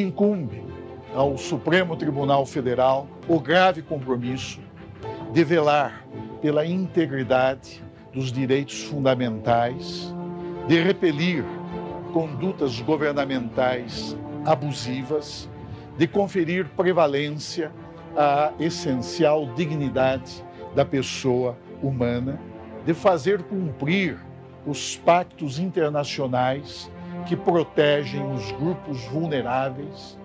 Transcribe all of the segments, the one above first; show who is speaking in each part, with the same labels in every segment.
Speaker 1: incumbe ao Supremo Tribunal Federal o grave compromisso de velar pela integridade dos direitos fundamentais, de repelir condutas governamentais abusivas, de conferir prevalência à essencial dignidade da pessoa humana, de fazer cumprir os pactos internacionais que protegem os grupos vulneráveis,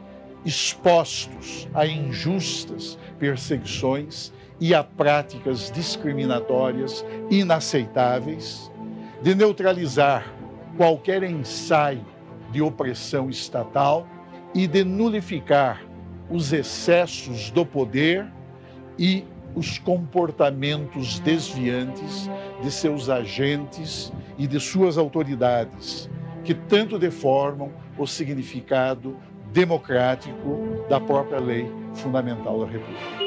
Speaker 1: expostos a injustas perseguições e a práticas discriminatórias inaceitáveis, de neutralizar qualquer ensaio de opressão estatal e de nulificar os excessos do poder e os comportamentos desviantes de seus agentes e de suas autoridades, que tanto deformam o significado democrático da própria lei fundamental da República.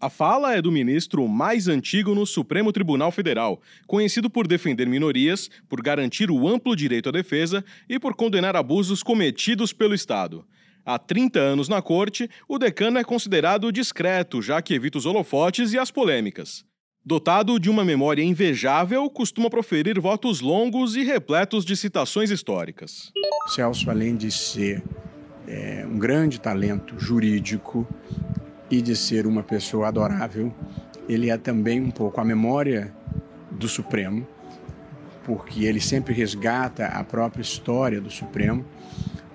Speaker 2: A fala é do ministro mais antigo no Supremo Tribunal Federal, conhecido por defender minorias, por garantir o amplo direito à defesa e por condenar abusos cometidos pelo Estado. Há 30 anos na corte, o decano é considerado discreto, já que evita os holofotes e as polêmicas. Dotado de uma memória invejável, costuma proferir votos longos e repletos de citações históricas.
Speaker 3: Celso, além de ser é, um grande talento jurídico, e de ser uma pessoa adorável, ele é também um pouco a memória do Supremo, porque ele sempre resgata a própria história do Supremo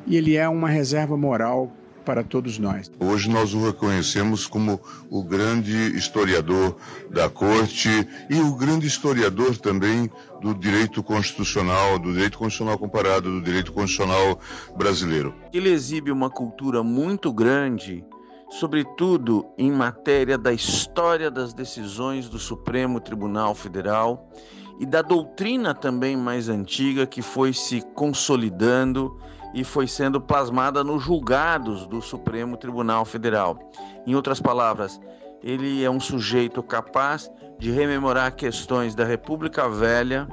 Speaker 3: e ele é uma reserva moral para todos nós.
Speaker 4: Hoje nós o reconhecemos como o grande historiador da corte e o grande historiador também do direito constitucional, do direito constitucional comparado, do direito constitucional brasileiro.
Speaker 5: Ele exibe uma cultura muito grande sobretudo em matéria da história das decisões do Supremo Tribunal Federal e da doutrina também mais antiga que foi se consolidando e foi sendo plasmada nos julgados do Supremo Tribunal Federal. Em outras palavras, ele é um sujeito capaz de rememorar questões da República Velha,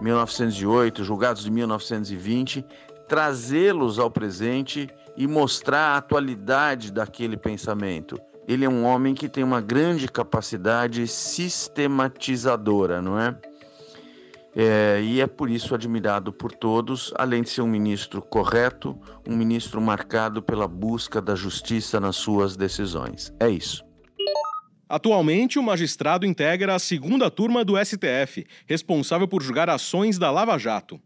Speaker 5: 1908, julgados de 1920, trazê-los ao presente e mostrar a atualidade daquele pensamento. Ele é um homem que tem uma grande capacidade sistematizadora, não é? É? e é por isso admirado por todos, além de ser um ministro correto, um ministro marcado pela busca da justiça nas suas decisões. É isso.
Speaker 2: Atualmente, o magistrado integra a segunda turma do STF, responsável por julgar ações da Lava Jato.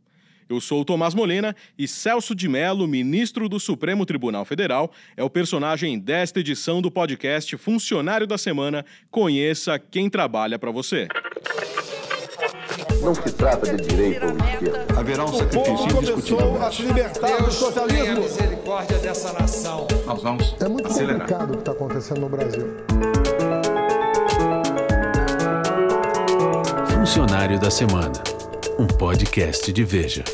Speaker 2: Eu sou o Tomás Molina e Celso de Mello, ministro do Supremo Tribunal Federal, é o personagem desta edição do podcast Funcionário da Semana. Conheça quem trabalha para você.
Speaker 6: Não se trata de direito ou esquerda.
Speaker 7: Haverá um sacrifício indiscutível.
Speaker 8: a se libertar do socialismo.
Speaker 9: a misericórdia dessa nação.
Speaker 7: Nós vamos
Speaker 8: É muito
Speaker 7: acelerar.
Speaker 8: complicado o que está acontecendo no Brasil.
Speaker 10: Funcionário da Semana, um podcast de Veja.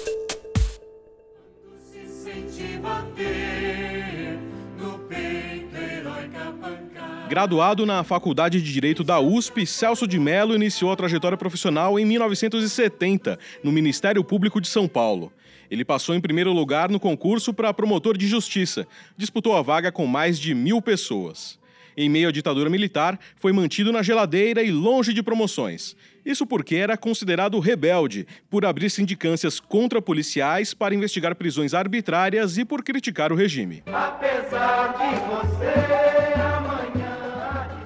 Speaker 2: Graduado na Faculdade de Direito da USP, Celso de Mello iniciou a trajetória profissional em 1970, no Ministério Público de São Paulo. Ele passou em primeiro lugar no concurso para promotor de justiça, disputou a vaga com mais de mil pessoas. Em meio à ditadura militar, foi mantido na geladeira e longe de promoções. Isso porque era considerado rebelde por abrir sindicâncias contra policiais para investigar prisões arbitrárias e por criticar o regime.
Speaker 11: Apesar de você.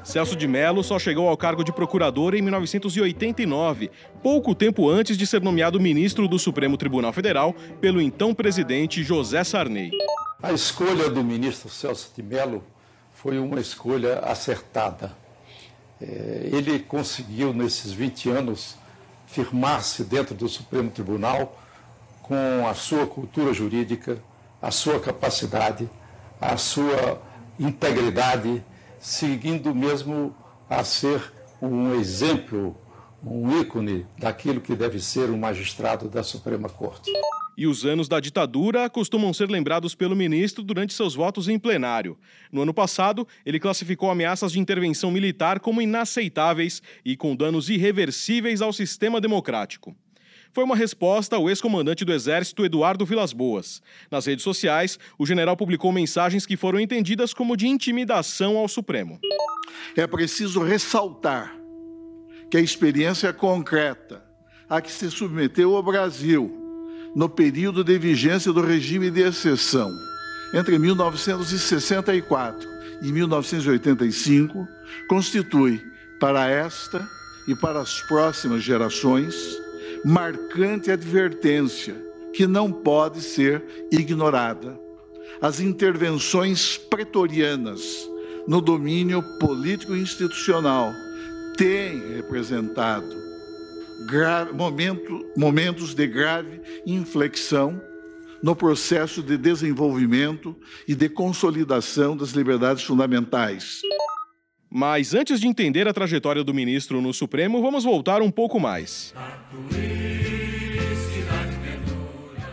Speaker 2: Celso de Mello só chegou ao cargo de procurador em 1989, pouco tempo antes de ser nomeado ministro do Supremo Tribunal Federal pelo então presidente José Sarney.
Speaker 12: A escolha do ministro Celso de Mello foi uma escolha acertada. É, ele conseguiu, nesses 20 anos, firmar-se dentro do Supremo Tribunal com a sua cultura jurídica, a sua capacidade, a sua integridade, seguindo mesmo a ser um exemplo, um ícone daquilo que deve ser um magistrado da Suprema Corte.
Speaker 2: E os anos da ditadura costumam ser lembrados pelo ministro durante seus votos em plenário. No ano passado, ele classificou ameaças de intervenção militar como inaceitáveis e com danos irreversíveis ao sistema democrático. Foi uma resposta ao ex-comandante do Exército Eduardo Vilas Boas. Nas redes sociais, o general publicou mensagens que foram entendidas como de intimidação ao Supremo.
Speaker 1: É preciso ressaltar que a experiência concreta a que se submeteu o Brasil no período de vigência do regime de exceção entre 1964 e 1985 constitui para esta e para as próximas gerações marcante advertência que não pode ser ignorada. As intervenções pretorianas no domínio político institucional têm representado momento, momentos de grave inflexão no processo de desenvolvimento e de consolidação das liberdades fundamentais.
Speaker 2: Mas antes de entender a trajetória do ministro no Supremo, vamos voltar um pouco mais.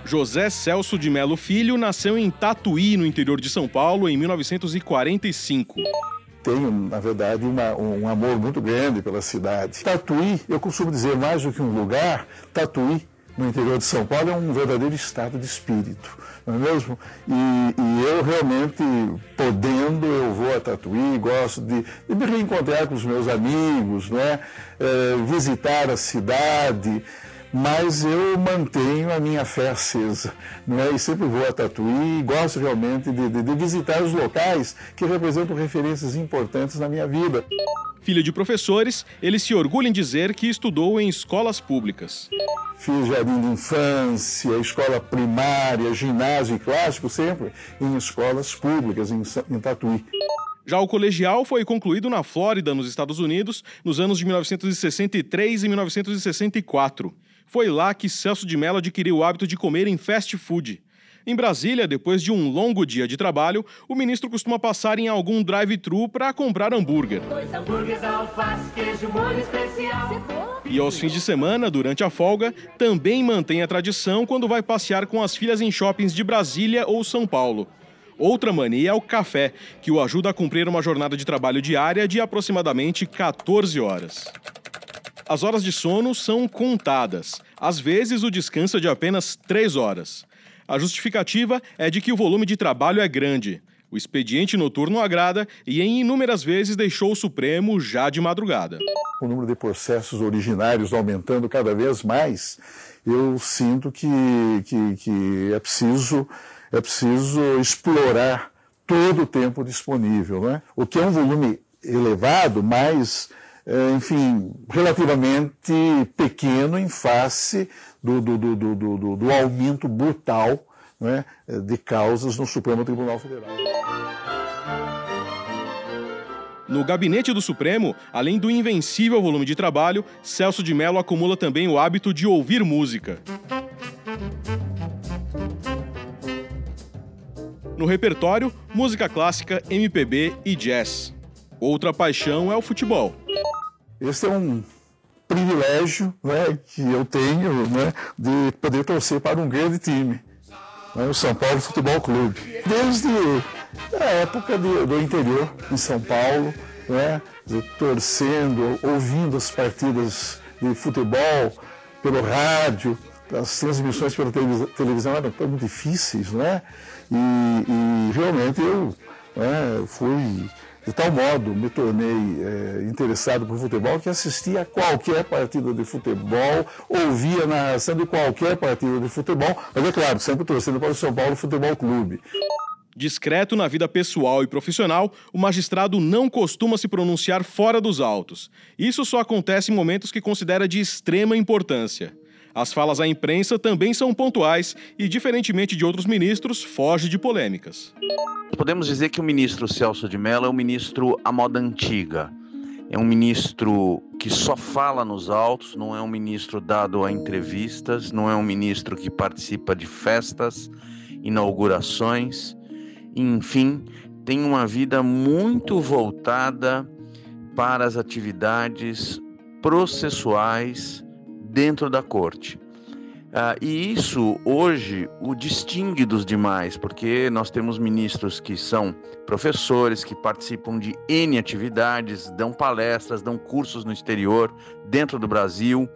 Speaker 2: José Celso de Melo Filho nasceu em Tatuí, no interior de São Paulo, em 1945
Speaker 13: tenho, na verdade, uma, um amor muito grande pela cidade. Tatuí, eu costumo dizer mais do que um lugar, Tatuí, no interior de São Paulo, é um verdadeiro estado de espírito, não é mesmo? E, e eu realmente, podendo, eu vou a Tatuí, gosto de, de me reencontrar com os meus amigos, né? É, visitar a cidade mas eu mantenho a minha fé acesa, não é? E sempre vou a Tatuí e gosto realmente de, de, de, visitar os locais que representam referências importantes na minha vida.
Speaker 2: Filho de professores, ele se orgulha em dizer que estudou em escolas públicas.
Speaker 13: Fiz jardim de infância, escola primária, ginásio e clássico, sempre em escolas públicas, em, em Tatuí.
Speaker 2: Já o colegial foi concluído na Flórida, nos Estados Unidos, nos anos de 1963 e 1964. Foi lá que Celso de Mello adquiriu o hábito de comer em fast food. Em Brasília, depois de um longo dia de trabalho, o ministro costuma passar em algum drive-thru para comprar hambúrguer. E aos fins de semana, durante a folga, também mantém a tradição quando vai passear com as filhas em shoppings de Brasília ou São Paulo. Outra mania é o café, que o ajuda a cumprir uma jornada de trabalho diária de aproximadamente 14 horas. As horas de sono são contadas. Às vezes, o descanso é de apenas 3 horas. A justificativa é de que o volume de trabalho é grande. O expediente noturno agrada e, em inúmeras vezes, deixou o Supremo já de madrugada.
Speaker 13: O número de processos originários aumentando cada vez mais, eu sinto que, que, que é, preciso, é preciso explorar todo o tempo disponível. Né? O que é um volume elevado, mas enfim, relativamente pequeno em face do, do, do, do, do aumento brutal né, de causas no Supremo Tribunal Federal.
Speaker 2: No gabinete do Supremo, além do invencível volume de trabalho, Celso de Mello acumula também o hábito de ouvir música. No repertório, música clássica, MPB e jazz. Outra paixão é o futebol.
Speaker 13: Esse é um privilégio né, que eu tenho né, de poder torcer para um grande time, né, o São Paulo Futebol Clube. Desde a época de, do interior, em São Paulo, né, torcendo, ouvindo as partidas de futebol pelo rádio, as transmissões pela televisão eram muito difíceis, né? E, e realmente eu né, fui de tal modo me tornei é, interessado por futebol que assistia a qualquer partida de futebol, ouvia a narração de qualquer partida de futebol, mas é claro, sempre torcendo para o São Paulo Futebol Clube.
Speaker 2: Discreto na vida pessoal e profissional, o magistrado não costuma se pronunciar fora dos autos. Isso só acontece em momentos que considera de extrema importância. As falas à imprensa também são pontuais e, diferentemente de outros ministros, foge de polêmicas.
Speaker 5: Podemos dizer que o ministro Celso de Mello é um ministro à moda antiga. É um ministro que só fala nos autos, não é um ministro dado a entrevistas, não é um ministro que participa de festas, inaugurações, enfim, tem uma vida muito voltada para as atividades processuais dentro da corte. Uh, e isso hoje o distingue dos demais, porque nós temos ministros que são professores, que participam de N atividades, dão palestras, dão cursos no exterior, dentro do Brasil,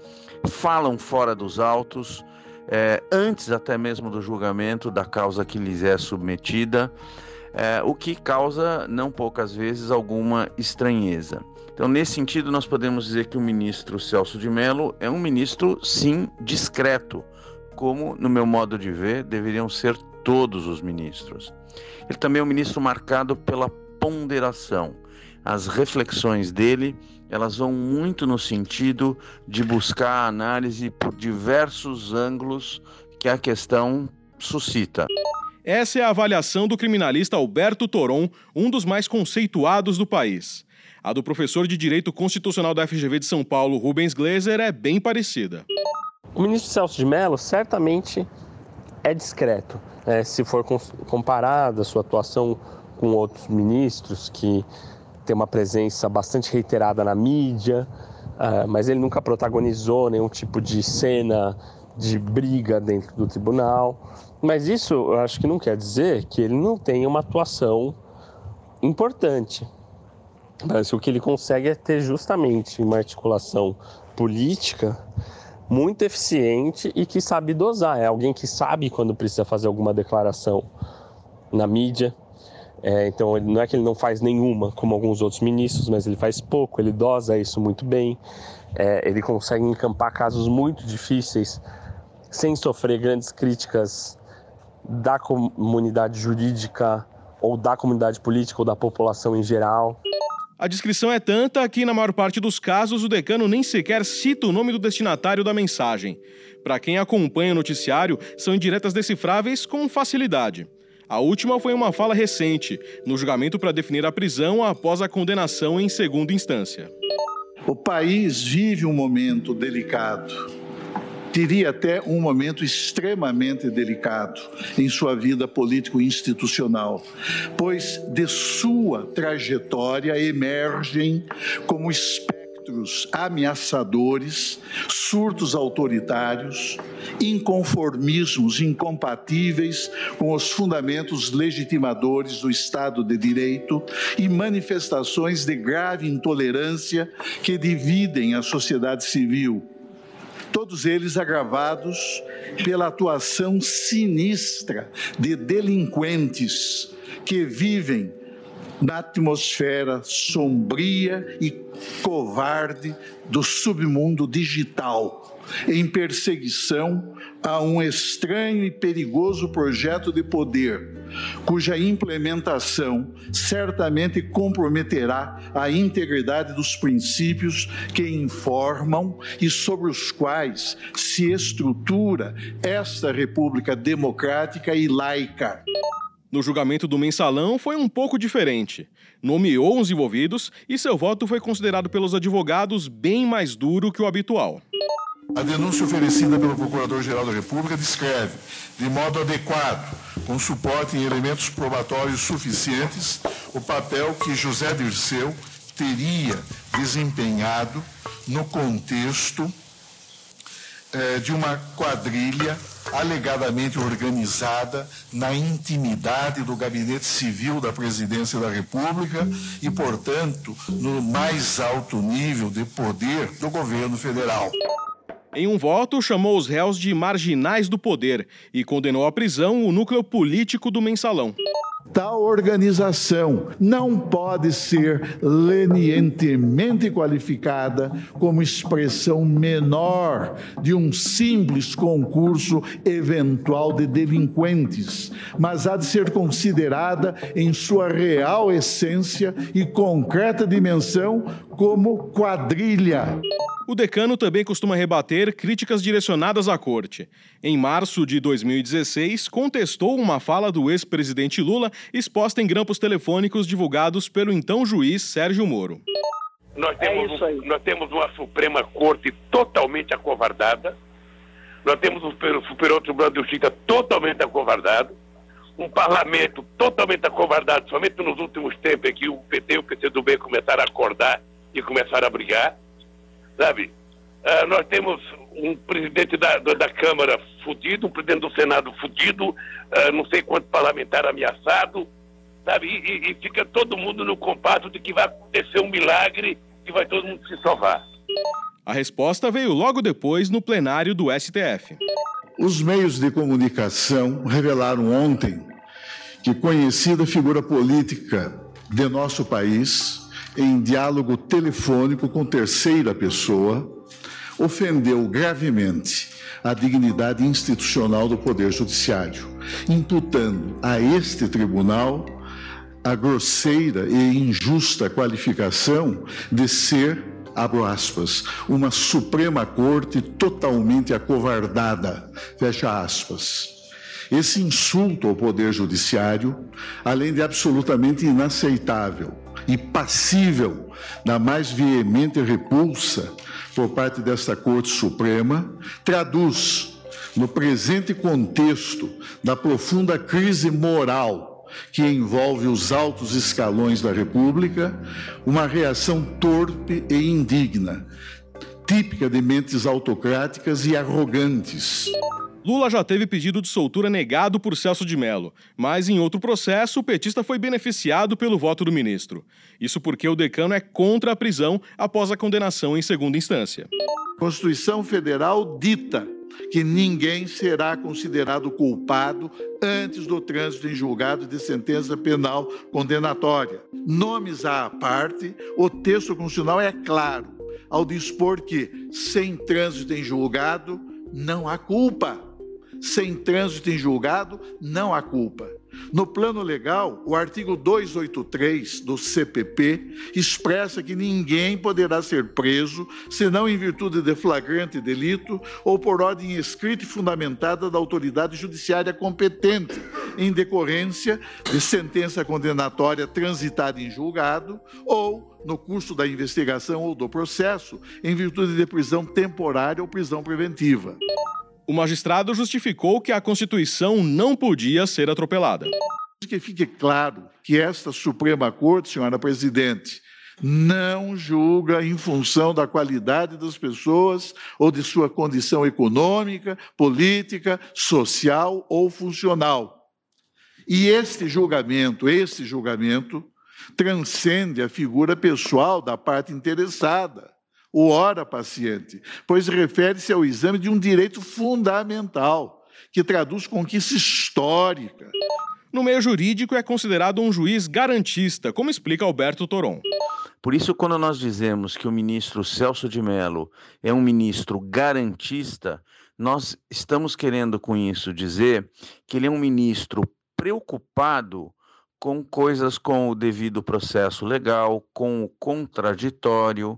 Speaker 5: falam fora dos autos, é, antes até mesmo do julgamento da causa que lhes é submetida, é, o que causa, não poucas vezes, alguma estranheza. Então, nesse sentido, nós podemos dizer que o ministro Celso de Mello é um ministro, sim, discreto, como, no meu modo de ver, deveriam ser todos os ministros. Ele também é um ministro marcado pela ponderação. As reflexões dele, elas vão muito no sentido de buscar análise por diversos ângulos que a questão suscita.
Speaker 2: Essa é a avaliação do criminalista Alberto Toron, um dos mais conceituados do país. A do professor de Direito Constitucional da FGV de São Paulo, Rubens Gleiser, é bem parecida.
Speaker 14: O ministro Celso de Mello certamente é discreto. Né? Se for comparada a sua atuação com outros ministros que têm uma presença bastante reiterada na mídia, uh, mas ele nunca protagonizou nenhum tipo de cena de briga dentro do tribunal. Mas isso eu acho que não quer dizer que ele não tenha uma atuação importante. Mas o que ele consegue é ter justamente uma articulação política muito eficiente e que sabe dosar. É alguém que sabe quando precisa fazer alguma declaração na mídia. É, então, não é que ele não faz nenhuma, como alguns outros ministros, mas ele faz pouco, ele dosa isso muito bem. É, ele consegue encampar casos muito difíceis sem sofrer grandes críticas da comunidade jurídica ou da comunidade política ou da população em geral.
Speaker 2: A descrição é tanta que, na maior parte dos casos, o decano nem sequer cita o nome do destinatário da mensagem. Para quem acompanha o noticiário, são indiretas decifráveis com facilidade. A última foi uma fala recente, no julgamento para definir a prisão após a condenação em segunda instância.
Speaker 1: O país vive um momento delicado diria até um momento extremamente delicado em sua vida político-institucional, pois de sua trajetória emergem como espectros ameaçadores, surtos autoritários, inconformismos incompatíveis com os fundamentos legitimadores do Estado de Direito e manifestações de grave intolerância que dividem a sociedade civil todos eles agravados pela atuação sinistra de delinquentes que vivem na atmosfera sombria e covarde do submundo digital em perseguição a um estranho e perigoso projeto de poder, cuja implementação certamente comprometerá a integridade dos princípios que informam e sobre os quais se estrutura esta República democrática e laica.
Speaker 2: No julgamento do mensalão foi um pouco diferente. Nomeou os envolvidos e seu voto foi considerado pelos advogados bem mais duro que o habitual.
Speaker 1: A denúncia oferecida pelo Procurador-Geral da República descreve, de modo adequado, com suporte em elementos probatórios suficientes, o papel que José Dirceu teria desempenhado no contexto eh, de uma quadrilha alegadamente organizada na intimidade do gabinete civil da presidência da República e, portanto, no mais alto nível de poder do governo federal.
Speaker 2: Em um voto, chamou os réus de marginais do poder e condenou à prisão o núcleo político do mensalão.
Speaker 1: Tal organização não pode ser lenientemente qualificada como expressão menor de um simples concurso eventual de delinquentes, mas há de ser considerada em sua real essência e concreta dimensão como quadrilha.
Speaker 2: O decano também costuma rebater críticas direcionadas à corte. Em março de 2016, contestou uma fala do ex-presidente Lula exposta em grampos telefônicos divulgados pelo então juiz Sérgio Moro.
Speaker 15: Nós temos, é um, nós temos uma Suprema Corte totalmente acovardada, nós temos um Superior Tribunal de Justiça totalmente acovardado, um parlamento totalmente acovardado, somente nos últimos tempos é que o PT e o PCdoB começaram a acordar começaram a brigar sabe? Uh, nós temos um presidente da, da, da, Câmara fudido, um presidente do Senado fudido, uh, não sei quanto parlamentar ameaçado, sabe? E, e, fica todo mundo no compasso de que vai acontecer um milagre e vai todo mundo se salvar.
Speaker 2: A resposta veio logo depois no plenário do STF.
Speaker 1: Os meios de comunicação revelaram ontem que conhecida figura política de nosso país, em diálogo telefônico com terceira pessoa, ofendeu gravemente a dignidade institucional do Poder Judiciário, imputando a este tribunal a grosseira e injusta qualificação de ser, abro aspas, uma Suprema Corte totalmente acovardada, fecha aspas. Esse insulto ao Poder Judiciário, além de absolutamente inaceitável e passível da mais veemente repulsa por parte desta Corte Suprema, traduz, no presente contexto da profunda crise moral que envolve os altos escalões da República, uma reação torpe e indigna, típica de mentes autocráticas e arrogantes.
Speaker 2: Lula já teve pedido de soltura negado por Celso de Mello, mas em outro processo o petista foi beneficiado pelo voto do ministro. Isso porque o decano é contra a prisão após a condenação em segunda instância.
Speaker 1: A Constituição Federal dita que ninguém será considerado culpado antes do trânsito em julgado de sentença penal condenatória. Nomes à parte, o texto constitucional é claro ao dispor que, sem trânsito em julgado, não há culpa sem trânsito em julgado, não há culpa. No plano legal, o artigo 283 do CPP expressa que ninguém poderá ser preso senão em virtude de flagrante delito ou por ordem escrita e fundamentada da autoridade judiciária competente, em decorrência de sentença condenatória transitada em julgado ou no curso da investigação ou do processo, em virtude de prisão temporária ou prisão preventiva.
Speaker 2: O magistrado justificou que a Constituição não podia ser atropelada.
Speaker 1: Que fique claro que esta Suprema Corte, senhora presidente, não julga em função da qualidade das pessoas ou de sua condição econômica, política, social ou funcional. E este julgamento, este julgamento, transcende a figura pessoal da parte interessada o hora paciente, pois refere-se ao exame de um direito fundamental, que traduz conquista histórica.
Speaker 2: No meio jurídico, é considerado um juiz garantista, como explica Alberto Toron.
Speaker 5: Por isso, quando nós dizemos que o ministro Celso de Mello é um ministro garantista, nós estamos querendo com isso dizer que ele é um ministro preocupado com coisas com o devido processo legal, com o contraditório,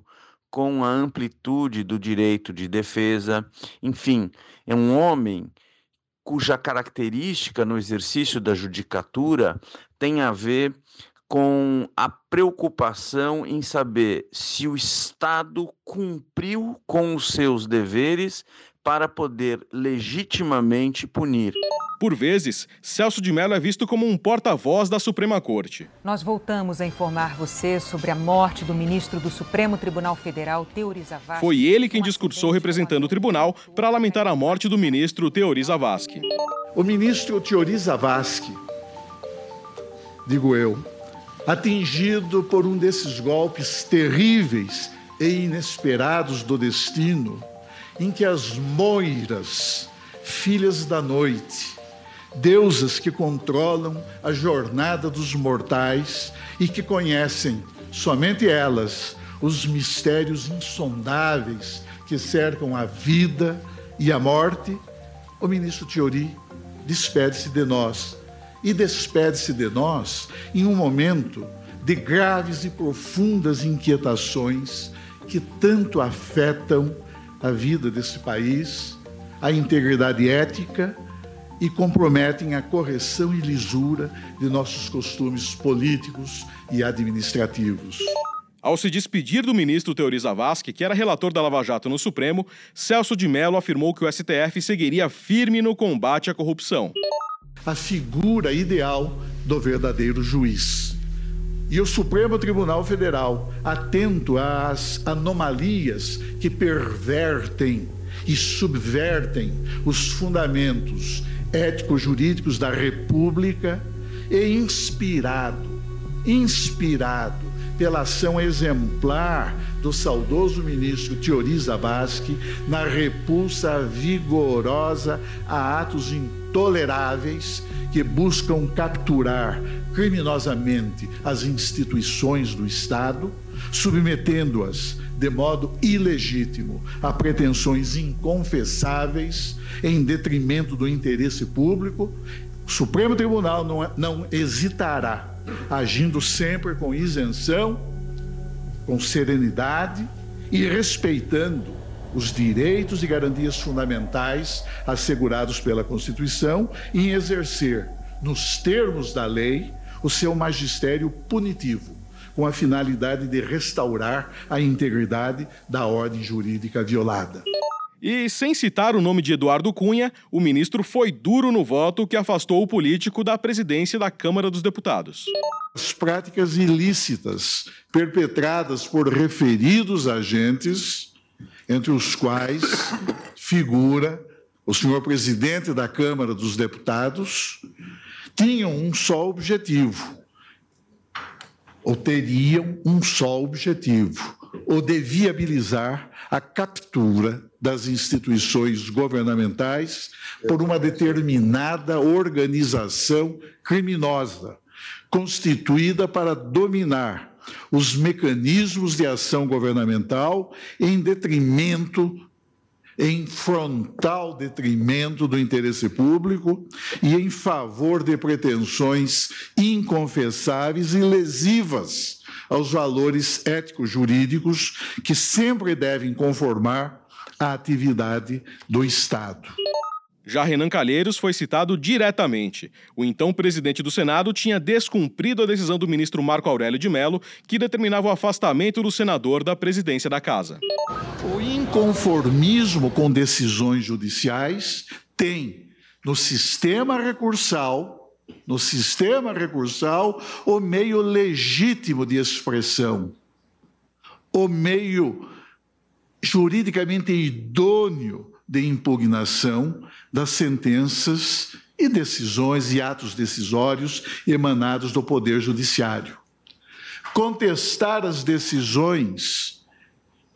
Speaker 5: com a amplitude do direito de defesa. Enfim, é um homem cuja característica no exercício da judicatura tem a ver com a preocupação em saber se o Estado cumpriu com os seus deveres para poder legitimamente punir.
Speaker 2: Por vezes, Celso de Mello é visto como um porta-voz da Suprema Corte.
Speaker 16: Nós voltamos a informar você sobre a morte do ministro do Supremo Tribunal Federal, Teori Zavascki.
Speaker 2: Foi ele quem discursou representando o tribunal para lamentar a morte do ministro Teori Zavascki.
Speaker 1: O ministro Teori Zavascki, digo eu, atingido por um desses golpes terríveis e inesperados do destino, em que as moiras, filhas da noite, deusas que controlam a jornada dos mortais e que conhecem, somente elas, os mistérios insondáveis que cercam a vida e a morte, o ministro Tiori despede-se de nós. E despede-se de nós em um momento de graves e profundas inquietações que tanto afetam a vida desse país, a integridade ética e comprometem a correção e lisura de nossos costumes políticos e administrativos.
Speaker 2: Ao se despedir do ministro Teori Zavascki, que era relator da Lava Jato no Supremo, Celso de Mello afirmou que o STF seguiria firme no combate à corrupção.
Speaker 1: A figura ideal do verdadeiro juiz. E o Supremo Tribunal Federal, atento às anomalias que pervertem e subvertem os fundamentos ético-jurídicos da República e inspirado, inspirado pela ação exemplar do saudoso ministro Teori Zavascki na repulsa vigorosa a atos intoleráveis que buscam capturar criminosamente as instituições do Estado, submetendo-as de modo ilegítimo a pretensões inconfessáveis em detrimento do interesse público, o Supremo Tribunal não, não hesitará, agindo sempre com isenção, com serenidade e respeitando os direitos e garantias fundamentais assegurados pela Constituição em exercer, nos termos da lei, o seu magistério punitivo com a finalidade de restaurar a integridade da ordem jurídica violada.
Speaker 2: E, sem citar o nome de Eduardo Cunha, o ministro foi duro no voto que afastou o político da presidência da Câmara dos Deputados.
Speaker 1: As práticas ilícitas perpetradas por referidos agentes, entre os quais figura o senhor presidente da Câmara dos Deputados, tinham um só objetivo: ou teriam um só objetivo, o de viabilizar a captura das instituições governamentais por uma determinada organização criminosa, constituída para dominar os mecanismos de ação governamental em detrimento em frontal detrimento do interesse público e em favor de pretensões inconfessáveis e lesivas aos valores éticos-jurídicos que sempre devem conformar a atividade do Estado.
Speaker 2: Já Renan Calheiros foi citado diretamente. O então presidente do Senado tinha descumprido a decisão do ministro Marco Aurélio de Mello, que determinava o afastamento do senador da presidência da casa.
Speaker 1: O inconformismo com decisões judiciais tem no sistema recursal no sistema recursal o meio legítimo de expressão, o meio juridicamente idôneo de impugnação das sentenças e decisões e atos decisórios emanados do Poder Judiciário. Contestar as decisões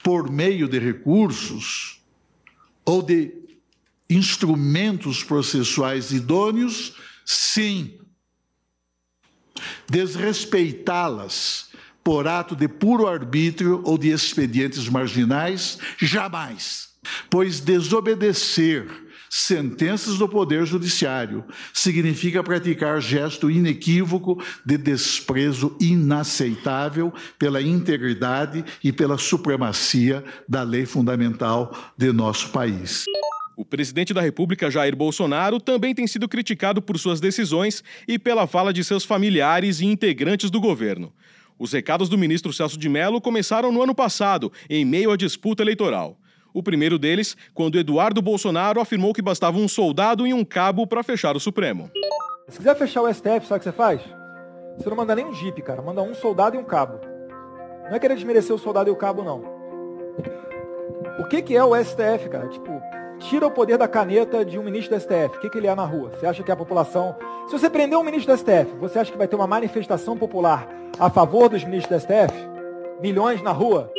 Speaker 1: por meio de recursos ou de instrumentos processuais idôneos, sim. Desrespeitá-las por ato de puro arbítrio ou de expedientes marginais, jamais. Pois desobedecer sentenças do Poder Judiciário significa praticar gesto inequívoco de desprezo inaceitável pela integridade e pela supremacia da lei fundamental de nosso país.
Speaker 2: O presidente da República, Jair Bolsonaro, também tem sido criticado por suas decisões e pela fala de seus familiares e integrantes do governo. Os recados do ministro Celso de Mello começaram no ano passado, em meio à disputa eleitoral. O primeiro deles, quando Eduardo Bolsonaro afirmou que bastava um soldado e um cabo para fechar o Supremo.
Speaker 17: Se quiser fechar o STF, sabe o que você faz? Você não manda nem um jipe, cara. Manda um soldado e um cabo. Não é querer desmerecer o soldado e o cabo, não. O que, que é o STF, cara? Tipo, tira o poder da caneta de um ministro do STF. O que, que ele é na rua? Você acha que a população. Se você prender um ministro do STF, você acha que vai ter uma manifestação popular a favor dos ministros do STF? Milhões na rua?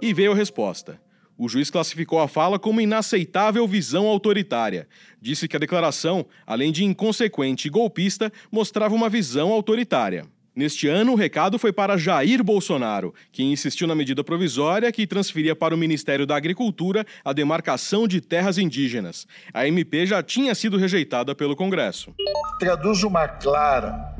Speaker 2: E veio a resposta. O juiz classificou a fala como inaceitável visão autoritária. Disse que a declaração, além de inconsequente e golpista, mostrava uma visão autoritária. Neste ano, o recado foi para Jair Bolsonaro, que insistiu na medida provisória que transferia para o Ministério da Agricultura a demarcação de terras indígenas. A MP já tinha sido rejeitada pelo Congresso.
Speaker 1: Traduz uma clara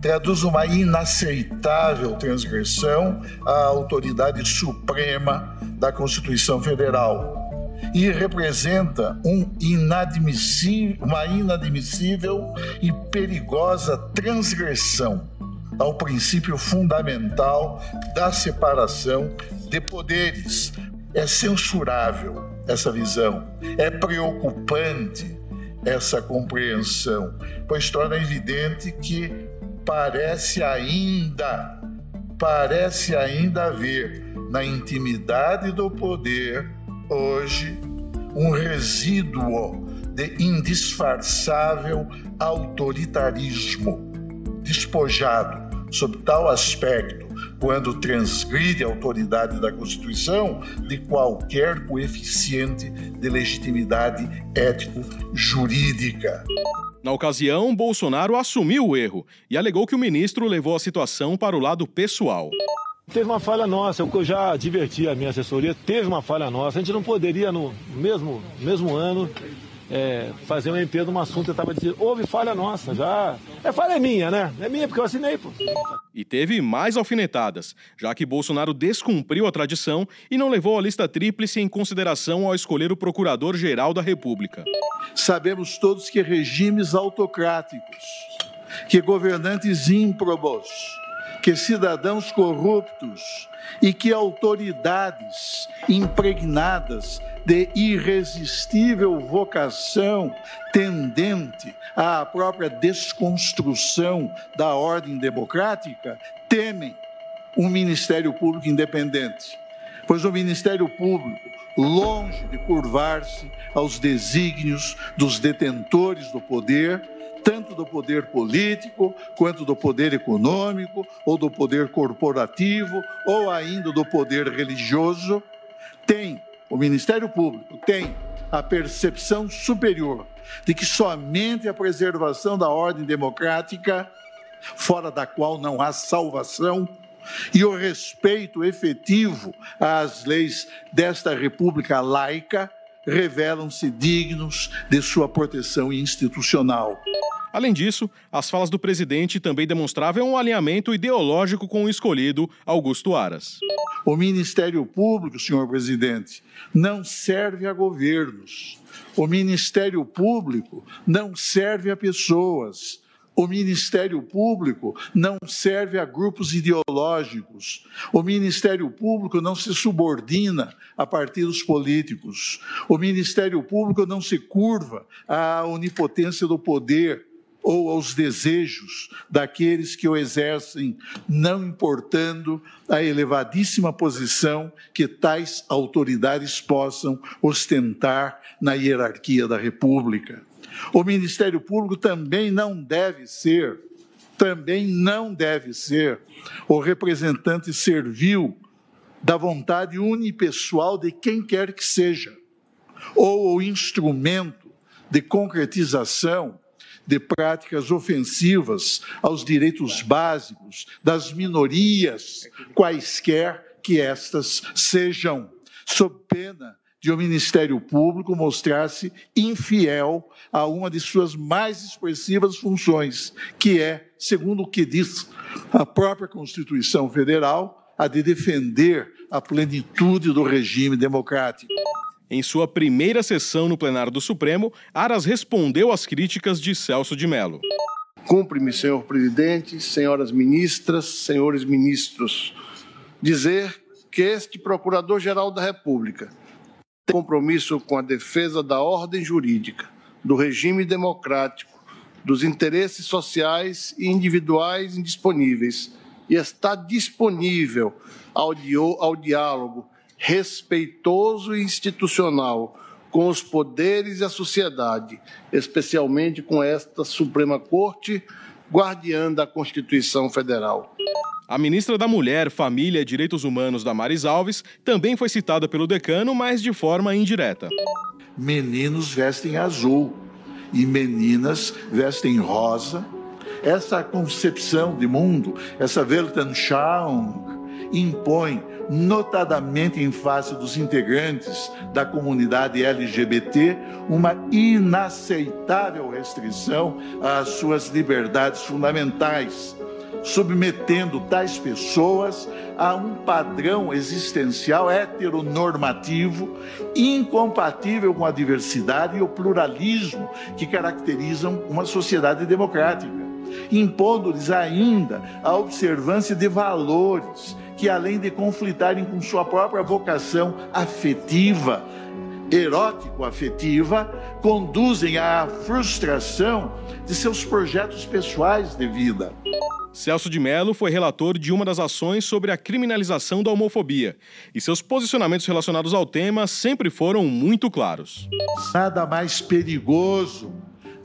Speaker 1: traduz uma inaceitável transgressão à autoridade suprema da Constituição Federal e representa um inadmissível, uma inadmissível e perigosa transgressão ao princípio fundamental da separação de poderes. É censurável essa visão, é preocupante essa compreensão, pois torna evidente que parece ainda, parece ainda haver na intimidade do poder hoje um resíduo de indisfarçável autoritarismo, despojado sob tal aspecto quando transgride a autoridade da Constituição de qualquer coeficiente de legitimidade ético-jurídica.
Speaker 2: Na ocasião, Bolsonaro assumiu o erro e alegou que o ministro levou a situação para o lado pessoal.
Speaker 18: Teve uma falha nossa, eu já adverti a minha assessoria, teve uma falha nossa. A gente não poderia, no mesmo, mesmo ano, é, fazer um MP de um assunto, eu estava dizendo, houve falha nossa, já. É falha minha, né? É minha porque eu assinei, pô.
Speaker 2: E teve mais alfinetadas, já que Bolsonaro descumpriu a tradição e não levou a lista tríplice em consideração ao escolher o Procurador-Geral da República.
Speaker 1: Sabemos todos que regimes autocráticos, que governantes ímprobos, que cidadãos corruptos e que autoridades impregnadas de irresistível vocação tendente à própria desconstrução da ordem democrática temem um Ministério Público independente. Pois o Ministério Público, longe de curvar-se aos desígnios dos detentores do poder, tanto do poder político, quanto do poder econômico, ou do poder corporativo, ou ainda do poder religioso, tem, o Ministério Público tem a percepção superior de que somente a preservação da ordem democrática, fora da qual não há salvação, e o respeito efetivo às leis desta república laica revelam-se dignos de sua proteção institucional.
Speaker 2: Além disso, as falas do presidente também demonstravam um alinhamento ideológico com o escolhido Augusto Aras.
Speaker 1: O Ministério Público, senhor presidente, não serve a governos. O Ministério Público não serve a pessoas. O Ministério Público não serve a grupos ideológicos. O Ministério Público não se subordina a partidos políticos. O Ministério Público não se curva à onipotência do poder ou aos desejos daqueles que o exercem, não importando a elevadíssima posição que tais autoridades possam ostentar na hierarquia da República. O Ministério Público também não deve ser, também não deve ser o representante servil da vontade unipessoal de quem quer que seja, ou o instrumento de concretização de práticas ofensivas aos direitos básicos das minorias, quaisquer que estas sejam, sob pena de o um Ministério Público mostrar-se infiel a uma de suas mais expressivas funções, que é, segundo o que diz a própria Constituição Federal, a de defender a plenitude do regime democrático.
Speaker 2: Em sua primeira sessão no plenário do Supremo, Aras respondeu às críticas de Celso de Mello.
Speaker 19: Cumpre-me, senhor presidente, senhoras ministras, senhores ministros, dizer que este Procurador-Geral da República compromisso com a defesa da ordem jurídica, do regime democrático, dos interesses sociais e individuais indisponíveis e está disponível ao diálogo respeitoso e institucional com os poderes e a sociedade, especialmente com esta Suprema Corte, guardiã da Constituição Federal.
Speaker 2: A ministra da Mulher, Família e Direitos Humanos, Damares Alves, também foi citada pelo decano, mas de forma indireta.
Speaker 1: Meninos vestem azul e meninas vestem rosa. Essa concepção de mundo, essa Weltanschauung, impõe, notadamente em face dos integrantes da comunidade LGBT, uma inaceitável restrição às suas liberdades fundamentais submetendo tais pessoas a um padrão existencial heteronormativo, incompatível com a diversidade e o pluralismo que caracterizam uma sociedade democrática, impondo-lhes ainda a observância de valores que, além de conflitarem com sua própria vocação afetiva, erótico-afetiva conduzem à frustração de seus projetos pessoais de vida.
Speaker 2: Celso de Mello foi relator de uma das ações sobre a criminalização da homofobia, e seus posicionamentos relacionados ao tema sempre foram muito claros.
Speaker 1: Nada mais perigoso,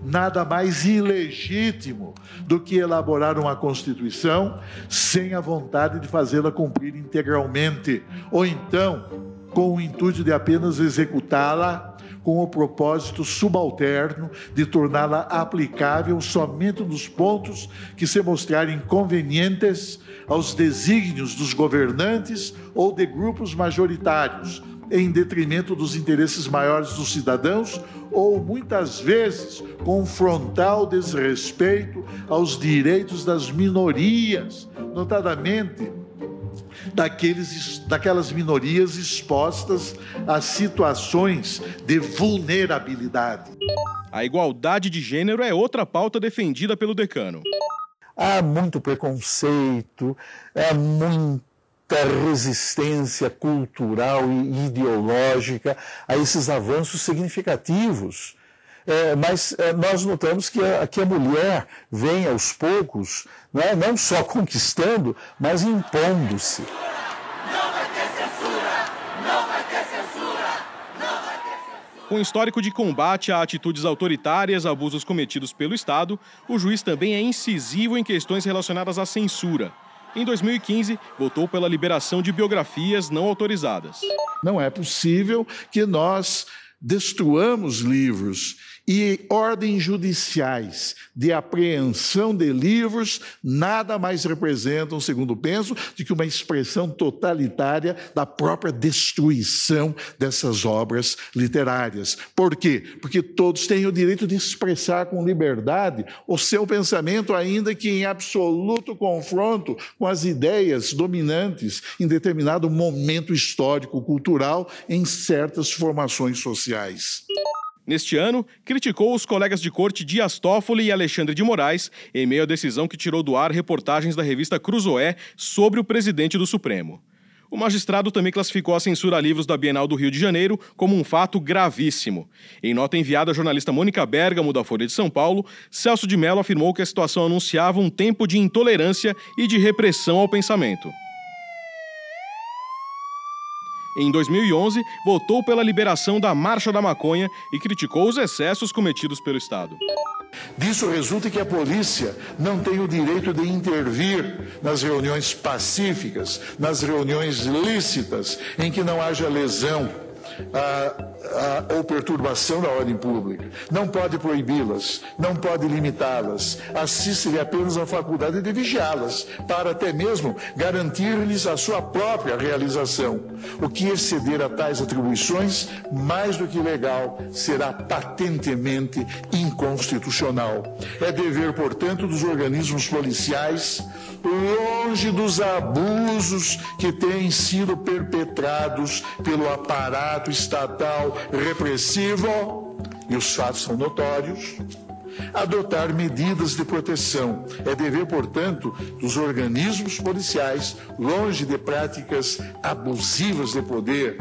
Speaker 1: nada mais ilegítimo do que elaborar uma Constituição sem a vontade de fazê-la cumprir integralmente, ou então com o intuito de apenas executá-la com o propósito subalterno de torná-la aplicável somente nos pontos que se mostrarem convenientes aos desígnios dos governantes ou de grupos majoritários, em detrimento dos interesses maiores dos cidadãos ou muitas vezes com frontal desrespeito aos direitos das minorias, notadamente daqueles, daquelas minorias expostas a situações de vulnerabilidade.
Speaker 2: A igualdade de gênero é outra pauta defendida pelo decano.
Speaker 20: Há muito preconceito, há muita resistência cultural e ideológica a esses avanços significativos. É, mas é, nós notamos que a, que a mulher vem aos poucos, né, não só conquistando, mas impondo-se.
Speaker 2: Com histórico de combate a atitudes autoritárias, abusos cometidos pelo Estado, o juiz também é incisivo em questões relacionadas à censura. Em 2015, votou pela liberação de biografias não autorizadas.
Speaker 1: Não é possível que nós destruamos livros e ordens judiciais de apreensão de livros nada mais representam, segundo penso, do que uma expressão totalitária da própria destruição dessas obras literárias. Por quê? Porque todos têm o direito de expressar com liberdade o seu pensamento, ainda que em absoluto confronto com as ideias dominantes em determinado momento histórico, cultural, em certas formações sociais.
Speaker 2: Neste ano, criticou os colegas de corte Dias Toffoli e Alexandre de Moraes em meio à decisão que tirou do ar reportagens da revista Cruzoé sobre o presidente do Supremo. O magistrado também classificou a censura a livros da Bienal do Rio de Janeiro como um fato gravíssimo. Em nota enviada à jornalista Mônica Bergamo, da Folha de São Paulo, Celso de Mello afirmou que a situação anunciava um tempo de intolerância e de repressão ao pensamento. Em 2011, votou pela liberação da Marcha da Maconha e criticou os excessos cometidos pelo Estado.
Speaker 1: Disso resulta que a polícia não tem o direito de intervir nas reuniões pacíficas, nas reuniões lícitas, em que não haja lesão a, a, ou perturbação da ordem pública. Não pode proibi-las, não pode limitá-las. Assiste-lhe apenas a faculdade de vigiá-las, para até mesmo garantir-lhes a sua própria realização. O que exceder a tais atribuições, mais do que legal, será patentemente inconstitucional. É dever, portanto, dos organismos policiais longe dos abusos que têm sido perpetrados pelo aparato estatal repressivo, e os fatos são notórios, adotar medidas de proteção. É dever, portanto, dos organismos policiais, longe de práticas abusivas de poder,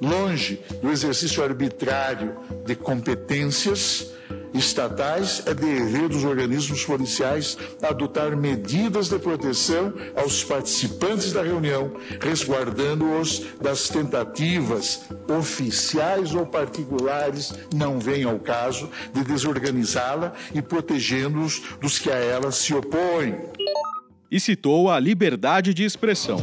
Speaker 1: longe do exercício arbitrário de competências estatais, é dever dos organismos policiais adotar medidas de proteção aos participantes da reunião, resguardando-os das tentativas oficiais ou particulares, não vem ao caso, de desorganizá-la e protegendo-os dos que a ela se opõem.
Speaker 2: E citou a liberdade de expressão.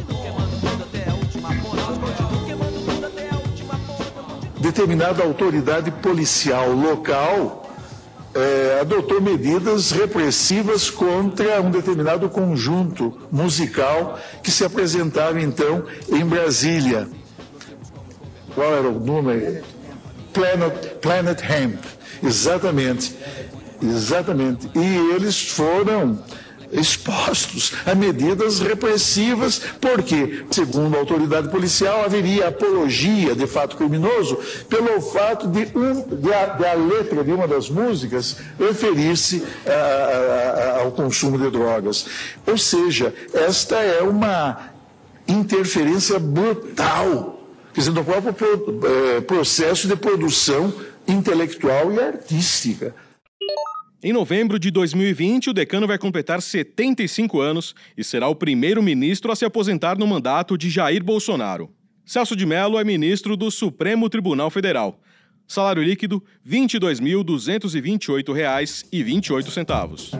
Speaker 1: Determinada autoridade policial local é, adotou medidas repressivas contra um determinado conjunto musical que se apresentava então em Brasília. Qual era o número? Planet, Planet Hemp. Exatamente. Exatamente. E eles foram expostos a medidas repressivas, porque, segundo a autoridade policial, haveria apologia de fato criminoso pelo fato de, um, de, a, de a letra de uma das músicas referir-se ao consumo de drogas. Ou seja, esta é uma interferência brutal, quer dizer, no próprio é, processo de produção intelectual e artística.
Speaker 2: Em novembro de 2020, o decano vai completar 75 anos e será o primeiro ministro a se aposentar no mandato de Jair Bolsonaro. Celso de Mello é ministro do Supremo Tribunal Federal. Salário líquido R$ 22.228,28.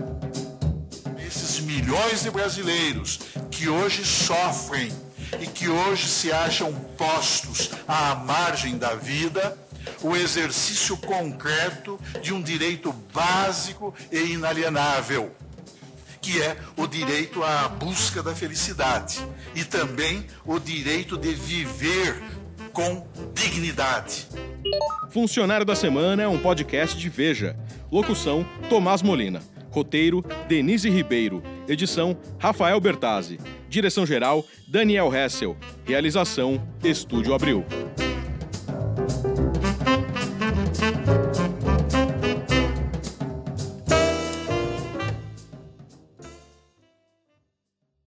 Speaker 1: Esses milhões de brasileiros que hoje sofrem e que hoje se acham postos à margem da vida, o exercício concreto de um direito básico e inalienável, que é o direito à busca da felicidade e também o direito de viver com dignidade.
Speaker 2: Funcionário da Semana é um podcast de Veja. Locução: Tomás Molina. Roteiro: Denise Ribeiro. Edição: Rafael Bertazzi. Direção-geral: Daniel Hessel. Realização: Estúdio Abril.